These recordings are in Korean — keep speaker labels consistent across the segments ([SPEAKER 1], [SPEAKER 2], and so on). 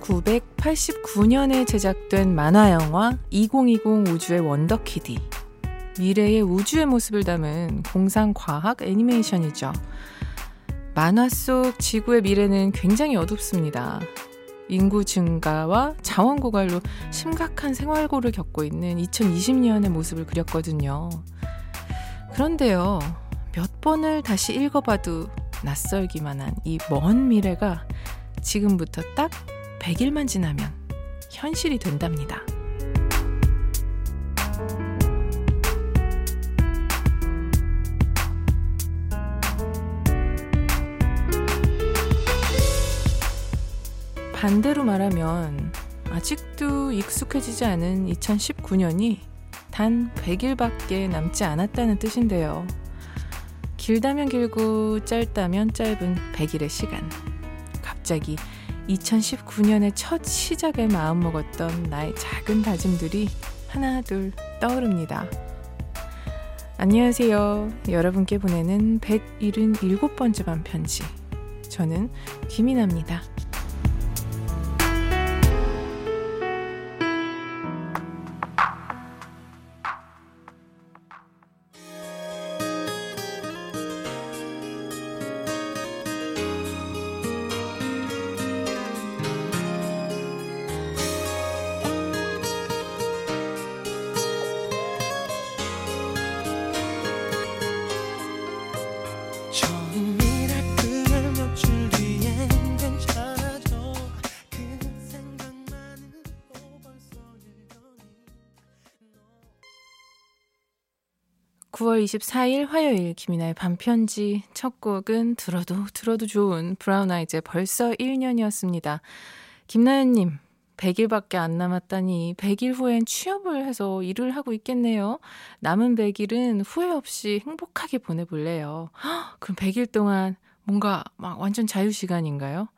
[SPEAKER 1] 1989년에 제작된 만화 영화 2020 우주의 원더키디. 미래의 우주의 모습을 담은 공상과학 애니메이션이죠. 만화 속 지구의 미래는 굉장히 어둡습니다. 인구 증가와 자원 고갈로 심각한 생활고를 겪고 있는 2020년의 모습을 그렸거든요. 그런데요, 몇 번을 다시 읽어봐도 낯설기만 한 이 먼 미래가 지금부터 딱 100일만 지나면 현실이 된답니다. 반대로 말하면 아직도 익숙해지지 않은 2019년이 단 100일밖에 남지 않았다는 뜻인데요. 길다면 길고 짧다면 짧은 100일의 시간. 갑자기 2019년의 첫 시작에 마음먹었던 나의 작은 다짐들이 하나 둘 떠오릅니다. 안녕하세요. 여러분께 보내는 177번째 반편지. 저는 김이나입니다. 24일 화요일 김이나의 반편지 첫 곡은 들어도 들어도 좋은 브라운 아이즈의 벌써 1년이었습니다. 김나연님 100일밖에 안 남았다니 100일 후엔 취업을 해서 일을 하고 있겠네요. 남은 100일은 후회 없이 행복하게 보내볼래요. 헉, 그럼 100일 동안 뭔가 막 완전 자유 시간인가요?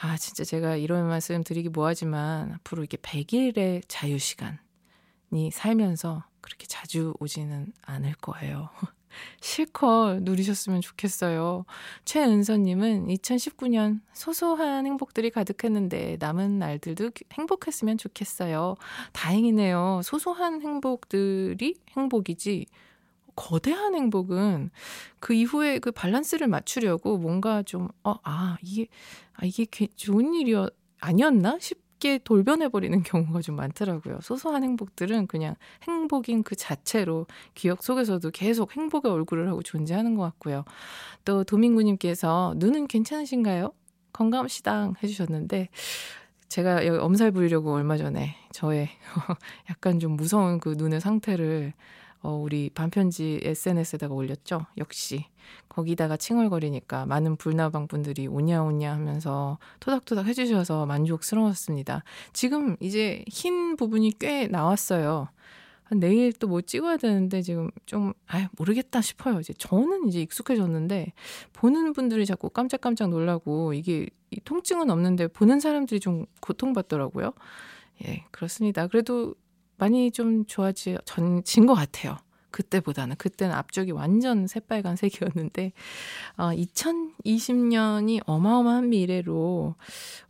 [SPEAKER 1] 아, 진짜 제가 이런 말씀 드리기 뭐하지만 앞으로 이게 100일의 자유 시간이 살면서 그렇게 자주 오지는 않을 거예요. 실컷 누리셨으면 좋겠어요. 최은서님은 2019년 소소한 행복들이 가득했는데 남은 날들도 행복했으면 좋겠어요. 다행이네요. 소소한 행복들이 행복이지. 거대한 행복은 그 이후에 그 밸런스를 맞추려고 뭔가 좀, 어, 아, 이게, 아, 이게 좋은 일이었, 아니었나? 싶 쉽게 돌변해버리는 경우가 좀 많더라고요. 소소한 행복들은 그냥 행복인 그 자체로 기억 속에서도 계속 행복의 얼굴을 하고 존재하는 것 같고요. 또 도민구님께서 눈은 괜찮으신가요? 건강합시다 해주셨는데 제가 여기 엄살 부리려고 얼마 전에 저의 약간 좀 무서운 그 눈의 상태를 어, 우리 반편지 SNS에다가 올렸죠. 역시 거기다가 칭얼거리니까 많은 불나방 분들이 오냐오냐 하면서 토닥토닥 해주셔서 만족스러웠습니다. 지금 이제 흰 부분이 꽤 나왔어요. 내일 또 뭐 찍어야 되는데 지금 좀, 아 모르겠다 싶어요. 이제 저는 이제 익숙해졌는데, 보는 분들이 자꾸 깜짝깜짝 놀라고, 이게 이 통증은 없는데, 보는 사람들이 좀 고통받더라고요. 예, 그렇습니다. 그래도 많이 좀 좋아진 것 같아요. 그때보다는. 그때는 앞쪽이 완전 새빨간 색이었는데 어, 2020년이 어마어마한 미래로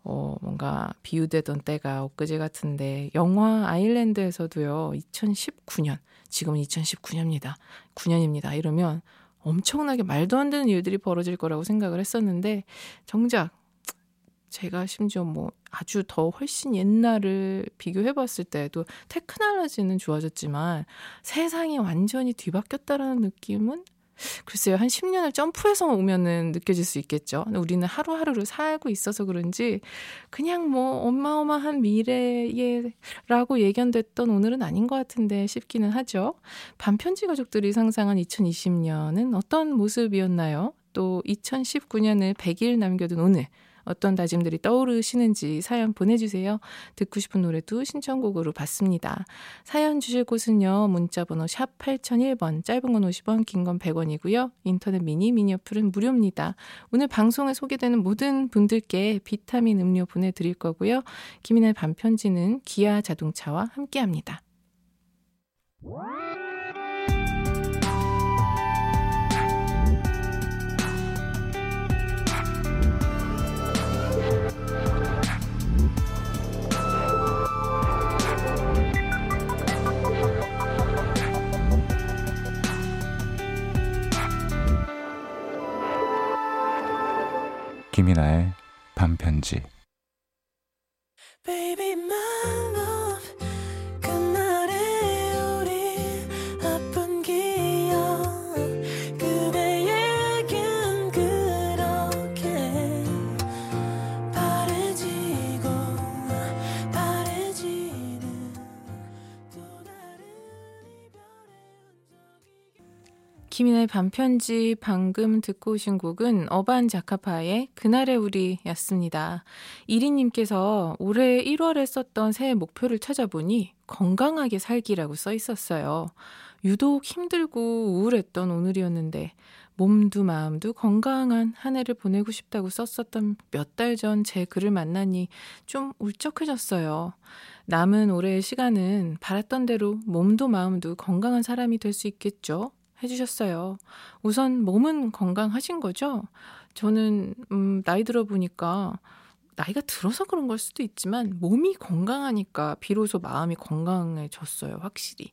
[SPEAKER 1] 어, 뭔가 비유되던 때가 엊그제 같은데 영화 아일랜드에서도요 2019년 지금은 2019년입니다. 9년입니다. 이러면 엄청나게 말도 안 되는 일들이 벌어질 거라고 생각을 했었는데 정작 제가 심지어 뭐 아주 더 훨씬 옛날을 비교해 봤을 때도 테크놀로지는 좋아졌지만 세상이 완전히 뒤바뀌었다라는 느낌은 글쎄요, 한 10년을 점프해서 오면은 느껴질 수 있겠죠. 우리는 하루하루를 살고 있어서 그런지 그냥 뭐 어마어마한 미래에라고 예견됐던 오늘은 아닌 것 같은데 싶기는 하죠. 반편지 가족들이 상상한 2020년은 어떤 모습이었나요? 또 2019년을 100일 남겨둔 오늘 어떤 다짐들이 떠오르시는지 사연 보내주세요. 듣고 싶은 노래도 신청곡으로 받습니다. 사연 주실 곳은요. 문자번호 샵 8001번, 짧은 건 50원, 긴 건 100원이고요. 인터넷 미니, 미니 어플은 무료입니다. 오늘 방송에 소개되는 모든 분들께 비타민 음료 보내드릴 거고요. 김인의 반편지는 기아 자동차와 함께합니다.
[SPEAKER 2] 김이나의 반편지
[SPEAKER 1] 반편지 방금 듣고 오신 곡은 어반 자카파의 그날의 우리였습니다. 이리님께서 올해 1월에 썼던 새해 목표를 찾아보니 건강하게 살기라고 써 있었어요. 유독 힘들고 우울했던 오늘이었는데 몸도 마음도 건강한 한 해를 보내고 싶다고 썼었던 몇 달 전 제 글을 만나니 좀 울적해졌어요. 남은 올해의 시간은 바랐던 대로 몸도 마음도 건강한 사람이 될 수 있겠죠? 해주셨어요. 우선 몸은 건강하신 거죠? 저는, 음, 나이 들어보니까 나이가 들어서 그런 걸 수도 있지만 몸이 건강하니까 비로소 마음이 건강해졌어요, 확실히.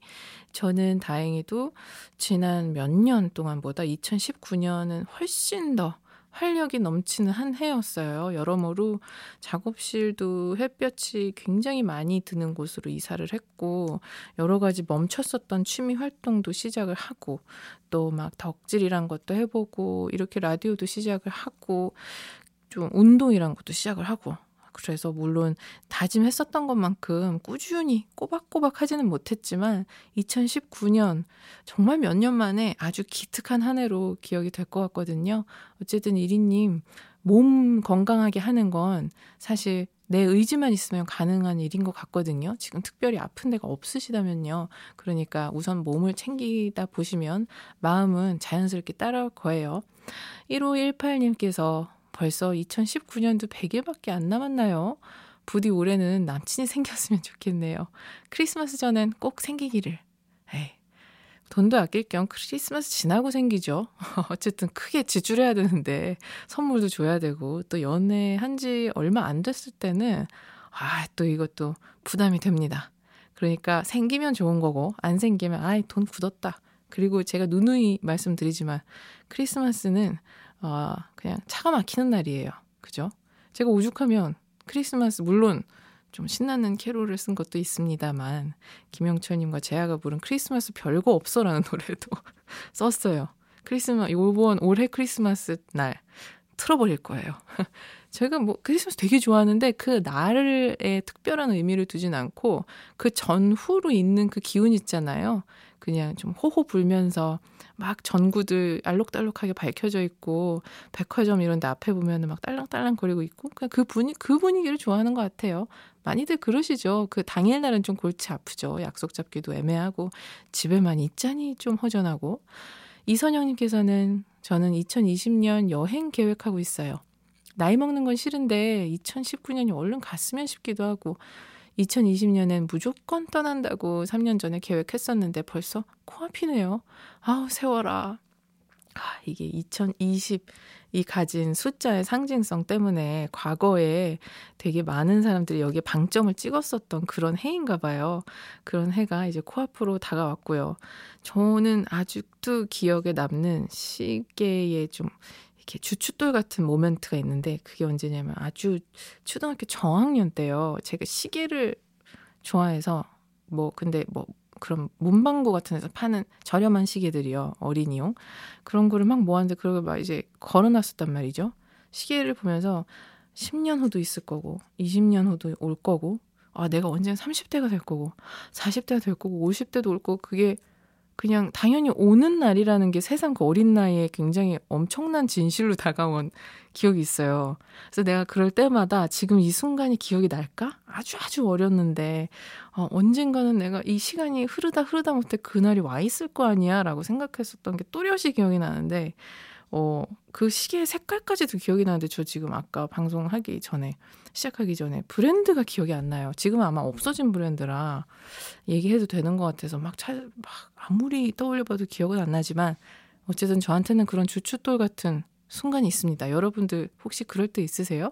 [SPEAKER 1] 저는 다행히도 지난 몇 년 동안보다 2019년은 훨씬 더 활력이 넘치는 한 해였어요. 여러모로 작업실도 햇볕이 굉장히 많이 드는 곳으로 이사를 했고, 여러 가지 멈췄었던 취미 활동도 시작을 하고, 또 막 덕질이란 것도 해보고, 이렇게 라디오도 시작을 하고, 좀 운동이란 것도 시작을 하고, 그래서 물론 다짐했었던 것만큼 꾸준히 꼬박꼬박 하지는 못했지만 2019년 정말 몇 년 만에 아주 기특한 한 해로 기억이 될 것 같거든요. 어쨌든 이리님 몸 건강하게 하는 건 사실 내 의지만 있으면 가능한 일인 것 같거든요. 지금 특별히 아픈 데가 없으시다면요. 그러니까 우선 몸을 챙기다 보시면 마음은 자연스럽게 따라올 거예요. 1518님께서 벌써 2019년도 100일밖에 안 남았나요? 부디 올해는 남친이 생겼으면 좋겠네요. 크리스마스 전엔 꼭 생기기를. 에이, 돈도 아낄 겸 크리스마스 지나고 생기죠. 어쨌든 크게 지출해야 되는데 선물도 줘야 되고 또 연애한 지 얼마 안 됐을 때는 아, 또 이것도 부담이 됩니다. 그러니까 생기면 좋은 거고 안 생기면 아이 돈 굳었다. 그리고 제가 누누이 말씀드리지만 크리스마스는 아, 그냥 차가 막히는 날이에요. 그죠? 제가 오죽하면 크리스마스, 물론 좀 신나는 캐롤을 쓴 것도 있습니다만, 김영철님과 제아가 부른 크리스마스 별거 없어라는 노래도 썼어요. 크리스마스, 이번 올해 크리스마스 날 틀어버릴 거예요. 제가 뭐 크리스마스 되게 좋아하는데 그 날에 특별한 의미를 두진 않고 그 전후로 있는 그 기운 있잖아요. 그냥 좀 호호 불면서 막 전구들 알록달록하게 밝혀져 있고 백화점 이런 데 앞에 보면은 막 딸랑딸랑 거리고 있고 그냥 그 분위 그 분위기를 좋아하는 것 같아요. 많이들 그러시죠. 그 당일 날은 좀 골치 아프죠. 약속 잡기도 애매하고 집에만 있자니 좀 허전하고 이선영님께서는 저는 2020년 여행 계획하고 있어요. 나이 먹는 건 싫은데 2019년이 얼른 갔으면 싶기도 하고 2020년엔 무조건 떠난다고 3년 전에 계획했었는데 벌써 코앞이네요. 아우, 세워라. 아, 이게 2020이 가진 숫자의 상징성 때문에 과거에 되게 많은 사람들이 여기에 방점을 찍었었던 그런 해인가 봐요. 그런 해가 이제 코앞으로 다가왔고요. 저는 아직도 기억에 남는 시계에 좀 이렇게 주춧돌 같은 모멘트가 있는데 그게 언제냐면 아주 초등학교 저학년 때요. 제가 시계를 좋아해서 뭐 근데 뭐 그런 문방구 같은 데서 파는 저렴한 시계들이요. 어린이용. 그런 거를 막 모았는데 그러고 막 이제 걸어놨었단 말이죠. 시계를 보면서 10년 후도 있을 거고 20년 후도 올 거고 아 내가 언젠가 30대가 될 거고 40대가 될 거고 50대도 올 거고 그게 그냥 당연히 오는 날이라는 게 세상 그 어린 나이에 굉장히 엄청난 진실로 다가온 기억이 있어요. 그래서 내가 그럴 때마다 지금 이 순간이 기억이 날까? 아주 아주 어렸는데 어, 언젠가는 내가 이 시간이 흐르다 흐르다 못해 그날이 와 있을 거 아니야 라고 생각했었던 게 또렷이 기억이 나는데 어, 그 시계의 색깔까지도 기억이 나는데 저 지금 아까 방송하기 전에 시작하기 전에 브랜드가 기억이 안 나요. 지금 아마 없어진 브랜드라 얘기해도 되는 것 같아서 막, 차, 막 아무리 떠올려봐도 기억은 안 나지만 어쨌든 저한테는 그런 주춧돌 같은 순간이 있습니다. 여러분들 혹시 그럴 때 있으세요?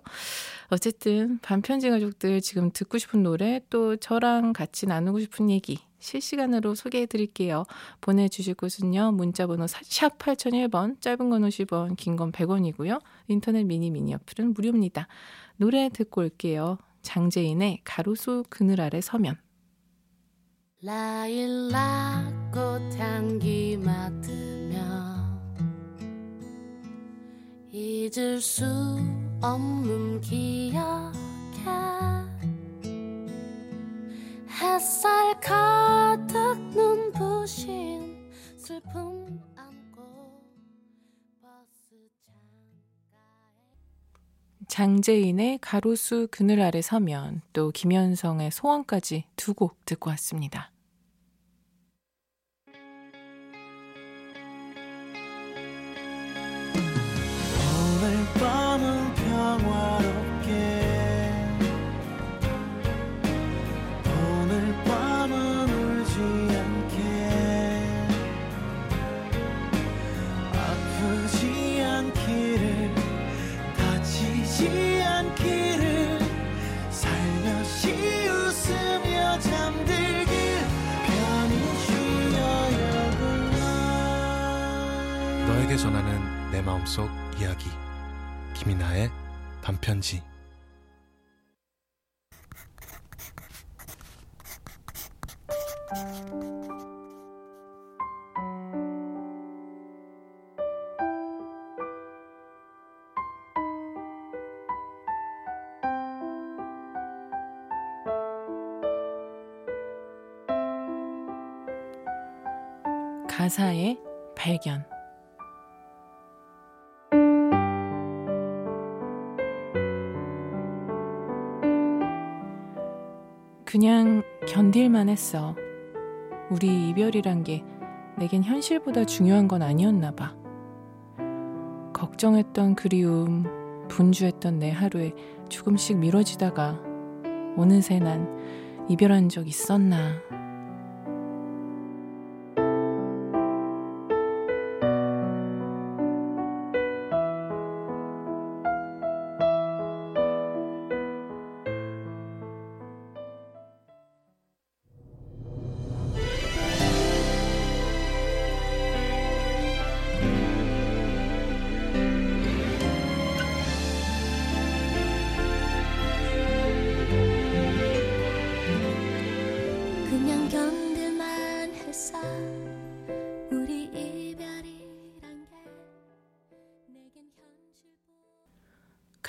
[SPEAKER 1] 어쨌든 반편지 가족들 지금 듣고 싶은 노래 또 저랑 같이 나누고 싶은 얘기 실시간으로 소개해 드릴게요. 보내주실 곳은요. 문자번호 샵 8001번, 짧은 건 50원, 긴 건 100원이고요. 인터넷 미니 미니 어플은 무료입니다. 노래 듣고 올게요. 장재인의 가로수 그늘 아래 서면. 라일락 꽃 향기 맡으며 잊을 수 없는 기억에 햇살 가득 눈부신 슬픔 안고 버스 장재인의 가로수 그늘 아래 서면 또 김현성의 소원까지 두 곡 듣고 왔습니다.
[SPEAKER 3] 이야기. 김이나의 반편지.
[SPEAKER 1] 가사의 발견 견딜만 했어. 우리 이별이란 게 내겐 현실보다 중요한 건 아니었나 봐. 걱정했던 그리움, 분주했던 내 하루에 조금씩 미뤄지다가 어느새 난 이별한 적 있었나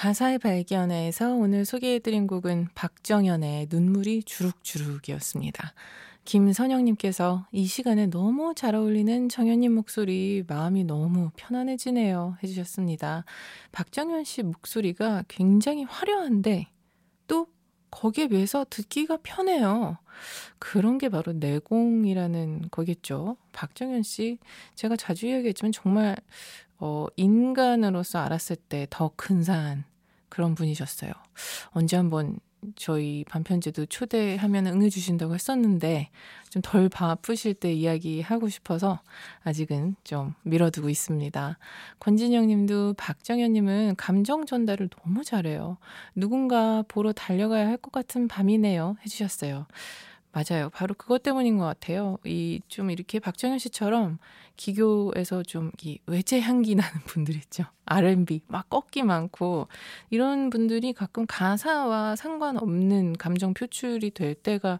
[SPEAKER 1] 가사의 발견에서 오늘 소개해드린 곡은 박정현의 눈물이 주룩주룩이었습니다. 김선영님께서 이 시간에 너무 잘 어울리는 정현님 목소리 마음이 너무 편안해지네요 해주셨습니다. 박정현 씨 목소리가 굉장히 화려한데 또 거기에 비해서 듣기가 편해요. 그런 게 바로 내공이라는 거겠죠. 박정현 씨, 제가 자주 이야기했지만 정말, 어, 인간으로서 알았을 때 더 근사한 그런 분이셨어요. 언제 한번 저희 반편지도 초대하면 응해주신다고 했었는데 좀 덜 바쁘실 때 이야기하고 싶어서 아직은 좀 밀어두고 있습니다. 권진영 님도 박정현 님은 감정 전달을 너무 잘해요. 누군가 보러 달려가야 할 것 같은 밤이네요. 해주셨어요. 맞아요. 바로 그것 때문인 것 같아요. 이 좀 이렇게 박정현 씨처럼 기교에서 좀 이 외제 향기 나는 분들 있죠. R&B 막 꺾기 많고 이런 분들이 가끔 가사와 상관없는 감정 표출이 될 때가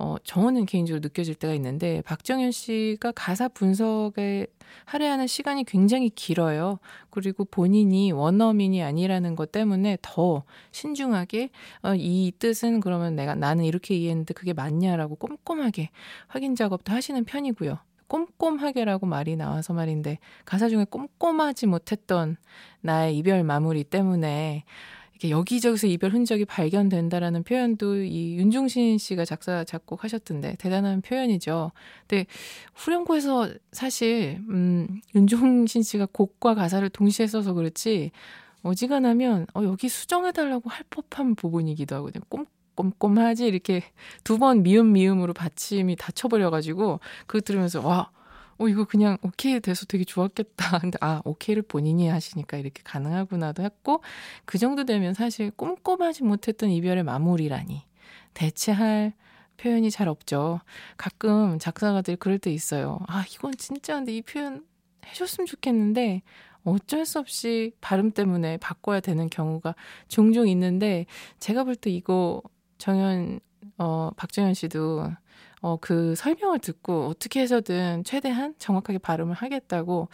[SPEAKER 1] 어, 저는 개인적으로 느껴질 때가 있는데 박정현 씨가 가사 분석에 할애하는 시간이 굉장히 길어요. 그리고 본인이 원어민이 아니라는 것 때문에 더 신중하게 어, 이 뜻은 그러면 내가 나는 이렇게 이해했는데 그게 맞냐라고 꼼꼼하게 확인 작업도 하시는 편이고요. 꼼꼼하게라고 말이 나와서 말인데 가사 중에 꼼꼼하지 못했던 나의 이별 마무리 때문에 이렇게 여기저기서 이별 흔적이 발견된다라는 표현도 이 윤종신 씨가 작사 작곡하셨던데 대단한 표현이죠. 근데 후렴구에서 사실 음 윤종신 씨가 곡과 가사를 동시에 써서 그렇지 어지간하면 어 여기 수정해 달라고 할 법한 부분이기도 하거든요. 꼼 꼼꼼하지 이렇게 두 번 미음 미음으로 받침이 닫혀버려가지고 그거 들으면서 와 어, 이거 그냥 오케이 돼서 되게 좋았겠다. 근데 아, 오케이를 본인이 하시니까 이렇게 가능하구나도 했고, 그 정도 되면 사실 꼼꼼하지 못했던 이별의 마무리라니. 대체할 표현이 잘 없죠. 가끔 작사가들이 그럴 때 있어요. 아, 이건 진짜 근데 이 표현 해줬으면 좋겠는데 어쩔 수 없이 발음 때문에 바꿔야 되는 경우가 종종 있는데 제가 볼 때 이거 정현 어 박정현 씨도 어, 그 설명을 듣고 어떻게 해서든 최대한 정확하게 발음을 하겠다고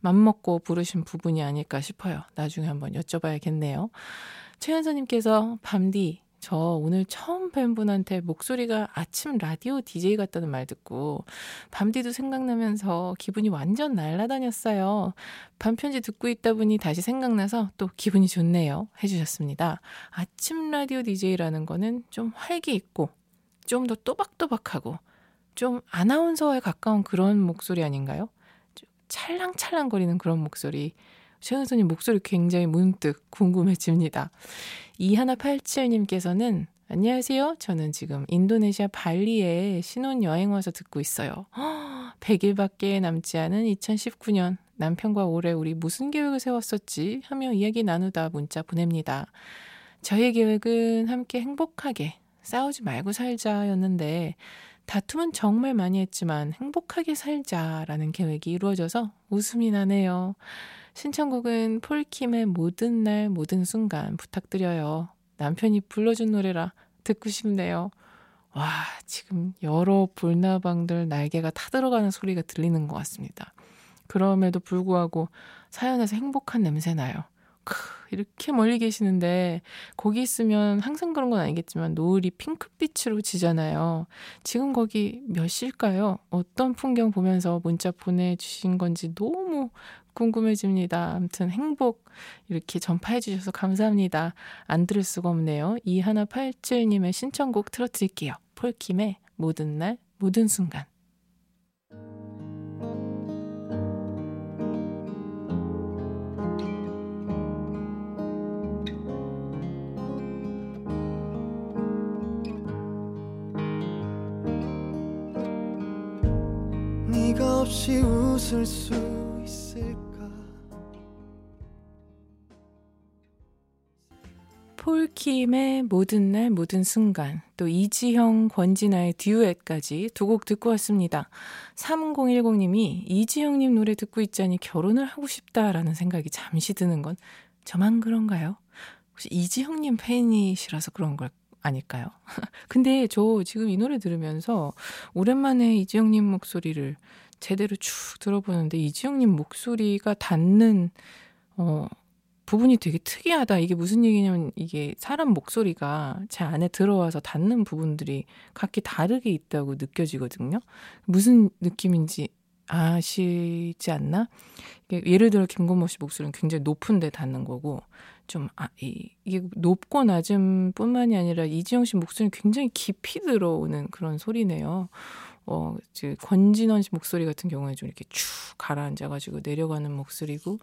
[SPEAKER 1] 맘먹고 부르신 부분이 아닐까 싶어요. 나중에 한번 여쭤봐야겠네요. 최현서님께서 밤디 저 오늘 처음 뵌 분한테 목소리가 아침 라디오 DJ 같다는 말 듣고 밤디도 생각나면서 기분이 완전 날라다녔어요. 반편지 듣고 있다 보니 다시 생각나서 또 기분이 좋네요. 해주셨습니다. 아침 라디오 DJ라는 거는 좀 활기 있고 좀 더 또박또박하고 좀 아나운서에 가까운 그런 목소리 아닌가요? 찰랑찰랑거리는 그런 목소리. 최은선님 목소리 굉장히 문득 궁금해집니다. 이하나87님께서는 안녕하세요. 저는 지금 인도네시아 발리에 신혼여행 와서 듣고 있어요. 100일밖에 남지 않은 2019년 남편과 올해 우리 무슨 계획을 세웠었지 하며 이야기 나누다 문자 보냅니다. 저의 계획은 함께 행복하게 싸우지 말고 살자였는데 다툼은 정말 많이 했지만 행복하게 살자라는 계획이 이루어져서 웃음이 나네요. 신청곡은 폴킴의 모든 날 모든 순간 부탁드려요. 남편이 불러준 노래라 듣고 싶네요. 와, 지금 여러 불나방들 날개가 타들어가는 소리가 들리는 것 같습니다. 그럼에도 불구하고 사연에서 행복한 냄새 나요. 크, 이렇게 멀리 계시는데 거기 있으면 항상 그런 건 아니겠지만 노을이 핑크빛으로 지잖아요. 지금 거기 몇 시일까요? 어떤 풍경 보면서 문자 보내주신 건지 너무 궁금해집니다. 아무튼 행복 이렇게 전파해 주셔서 감사합니다. 안 들을 수가 없네요. 이하나 87님의 신청곡 틀어드릴게요. 폴킴의 모든 날 모든 순간 없이 웃을 수 있을까 폴킴의 모든 날 모든 순간 또 이지형 권진아의 듀엣까지 두 곡 듣고 왔습니다. 3010님이 이지형님 노래 듣고 있자니 결혼을 하고 싶다라는 생각이 잠시 드는 건 저만 그런가요? 혹시 이지형님 팬이시라서 그런 걸 아닐까요? 근데 저 지금 이 노래 들으면서 오랜만에 이지영님 목소리를 제대로 쭉 들어보는데 이지영님 목소리가 닿는 어 부분이 되게 특이하다. 이게 무슨 얘기냐면 이게 사람 목소리가 제 안에 들어와서 닿는 부분들이 각기 다르게 있다고 느껴지거든요. 무슨 느낌인지 아시지 않나? 예를 들어 김건모 씨 목소리는 굉장히 높은데 닿는 거고 좀, 아, 이, 이게 높고 낮음 뿐만이 아니라 이지영 씨 목소리는 굉장히 깊이 들어오는 그런 소리네요. 어, 즉, 권진원 씨 목소리 같은 경우에 좀 이렇게 쭉 가라앉아가지고 내려가는 목소리고,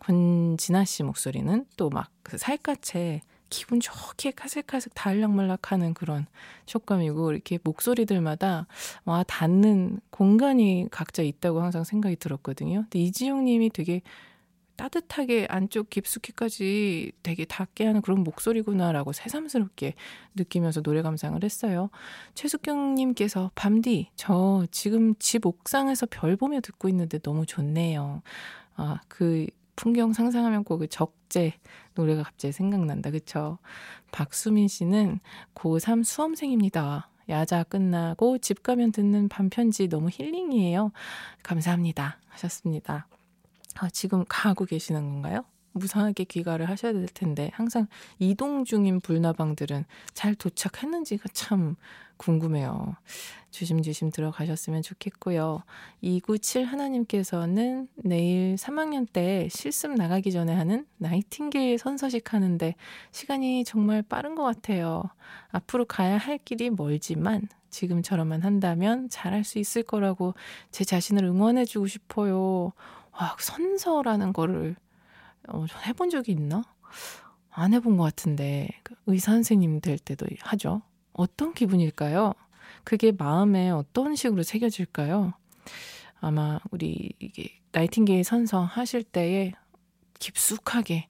[SPEAKER 1] 권진아 씨 목소리는 또 막 그 살갗에 기분 좋게 카색카색 달락말락하는 그런 촉감이고 이렇게 목소리들마다 와 닿는 공간이 각자 있다고 항상 생각이 들었거든요. 근데 이지용님이 되게 따뜻하게 안쪽 깊숙이까지 되게 닿게 하는 그런 목소리구나라고 새삼스럽게 느끼면서 노래 감상을 했어요. 최숙경님께서 밤디 저 지금 집 옥상에서 별 보며 듣고 있는데 너무 좋네요. 아 그 풍경 상상하면 꼭 그 적재 노래가 갑자기 생각난다. 그쵸? 박수민 씨는 고3 수험생입니다. 야자 끝나고 집 가면 듣는 반편지 너무 힐링이에요. 감사합니다. 하셨습니다. 아, 지금 가고 계시는 건가요? 무상하게 귀가를 하셔야 될 텐데 항상 이동 중인 불나방들은 잘 도착했는지가 참 궁금해요. 조심조심 들어가셨으면 좋겠고요. 297 하나님께서는 내일 3학년 때 실습 나가기 전에 하는 나이팅게일 선서식 하는데 시간이 정말 빠른 것 같아요. 앞으로 가야 할 길이 멀지만 지금처럼만 한다면 잘할 수 있을 거라고 제 자신을 응원해주고 싶어요. 와, 선서라는 거를 어, 해본 적이 있나? 안 해본 것 같은데 그 의사 선생님 될 때도 하죠. 어떤 기분일까요? 그게 마음에 어떤 식으로 새겨질까요? 아마 우리 이게 나이팅게일 선서 하실 때에 깊숙하게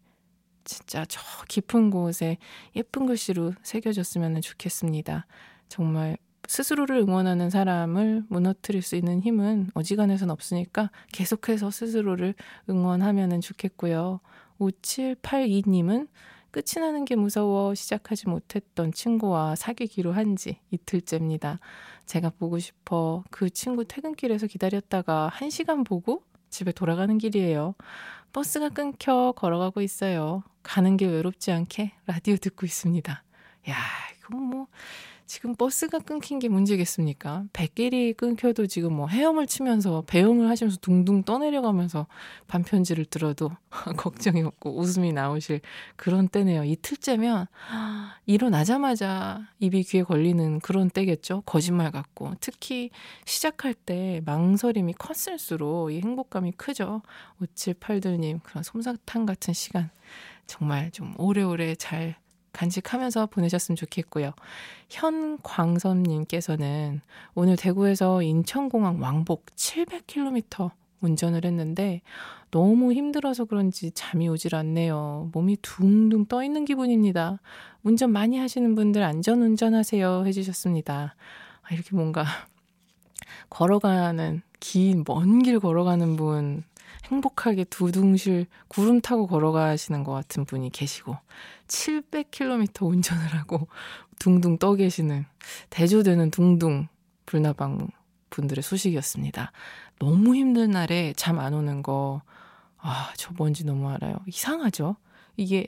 [SPEAKER 1] 진짜 저 깊은 곳에 예쁜 글씨로 새겨졌으면 좋겠습니다. 정말 스스로를 응원하는 사람을 무너뜨릴 수 있는 힘은 어지간해선 없으니까 계속해서 스스로를 응원하면 좋겠고요. 5782님은 끝이 나는 게 무서워 시작하지 못했던 친구와 사귀기로 한 지 이틀째입니다. 제가 보고 싶어 그 친구 퇴근길에서 기다렸다가 한 시간 보고 집에 돌아가는 길이에요. 버스가 끊겨 걸어가고 있어요. 가는 길 외롭지 않게 라디오 듣고 있습니다. 야, 이건 뭐 지금 버스가 끊긴 게 문제겠습니까? 백길이 끊겨도 지금 뭐 헤엄을 치면서 배웅을 하시면서 둥둥 떠내려가면서 반편지를 들어도 걱정이 없고 웃음이 나오실 그런 때네요. 이틀째면 일어나자마자 입이 귀에 걸리는 그런 때겠죠. 거짓말 같고 특히 시작할 때 망설임이 컸을수록 이 행복감이 크죠. 5782님 그런 솜사탕 같은 시간 정말 좀 오래오래 잘 간직하면서 보내셨으면 좋겠고요. 현광선님께서는 오늘 대구에서 인천공항 왕복 700km 운전을 했는데 너무 힘들어서 그런지 잠이 오질 않네요. 몸이 둥둥 떠 있는 기분입니다. 운전 많이 하시는 분들 안전 운전하세요 해주셨습니다. 아, 이렇게 뭔가 걸어가는 긴 먼 길 걸어가는 분 행복하게 두둥실 구름 타고 걸어가시는 것 같은 분이 계시고 700km 운전을 하고 둥둥 떠 계시는 대조되는 둥둥 불나방 분들의 소식이었습니다. 너무 힘든 날에 잠 안 오는 거, 아, 저 뭔지 너무 알아요. 이상하죠? 이게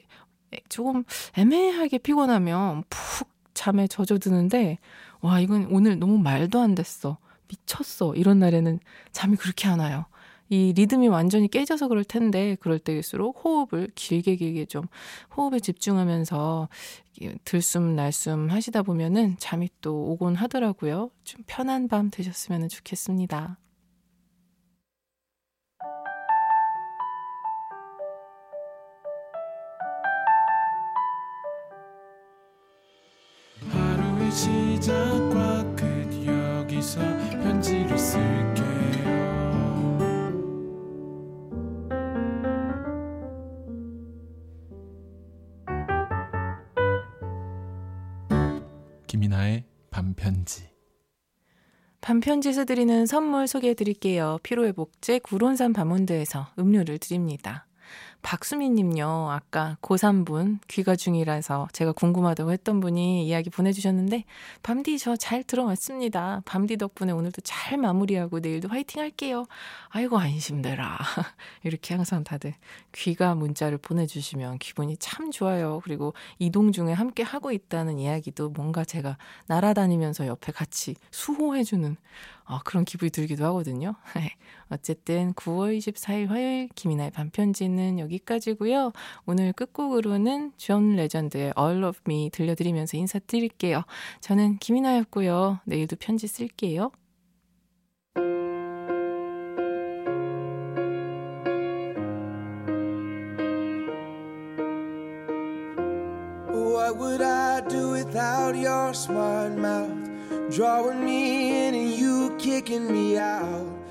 [SPEAKER 1] 조금 애매하게 피곤하면 푹 잠에 젖어드는데, 와, 이건 오늘 너무 말도 안 됐어. 미쳤어. 이런 날에는 잠이 그렇게 안 와요. 이 리듬이 완전히 깨져서 그럴 텐데 그럴 때일수록 호흡을 길게 길게 좀 호흡에 집중하면서 들숨 날숨 하시다 보면은 잠이 또 오곤 하더라고요. 좀 편한 밤 되셨으면 좋겠습니다.
[SPEAKER 4] 시작
[SPEAKER 1] 반편지에서 드리는 선물 소개해 드릴게요. 피로회복제 구론산 바몬드에서 음료를 드립니다. 박수민님요, 아까 고3분 귀가 중이라서 제가 궁금하다고 했던 분이 이야기 보내주셨는데, 밤디 저 잘 들어왔습니다. 밤디 덕분에 오늘도 잘 마무리하고 내일도 화이팅 할게요. 아이고, 안심되라. 이렇게 항상 다들 귀가 문자를 보내주시면 기분이 참 좋아요. 그리고 이동 중에 함께 하고 있다는 이야기도 뭔가 제가 날아다니면서 옆에 같이 수호해주는 어, 그런 기분이 들기도 하거든요. 어쨌든 9월 24일 화요일 김이나의 밤편지는 여기 까지고요. 오늘 끝곡으로는 존 레전드의 All of Me 들려드리면서 인사드릴게요. 저는 김이나였고요. 내일도 편지 쓸게요.
[SPEAKER 4] Without your smart mouth? Drawing me in and you kicking me out.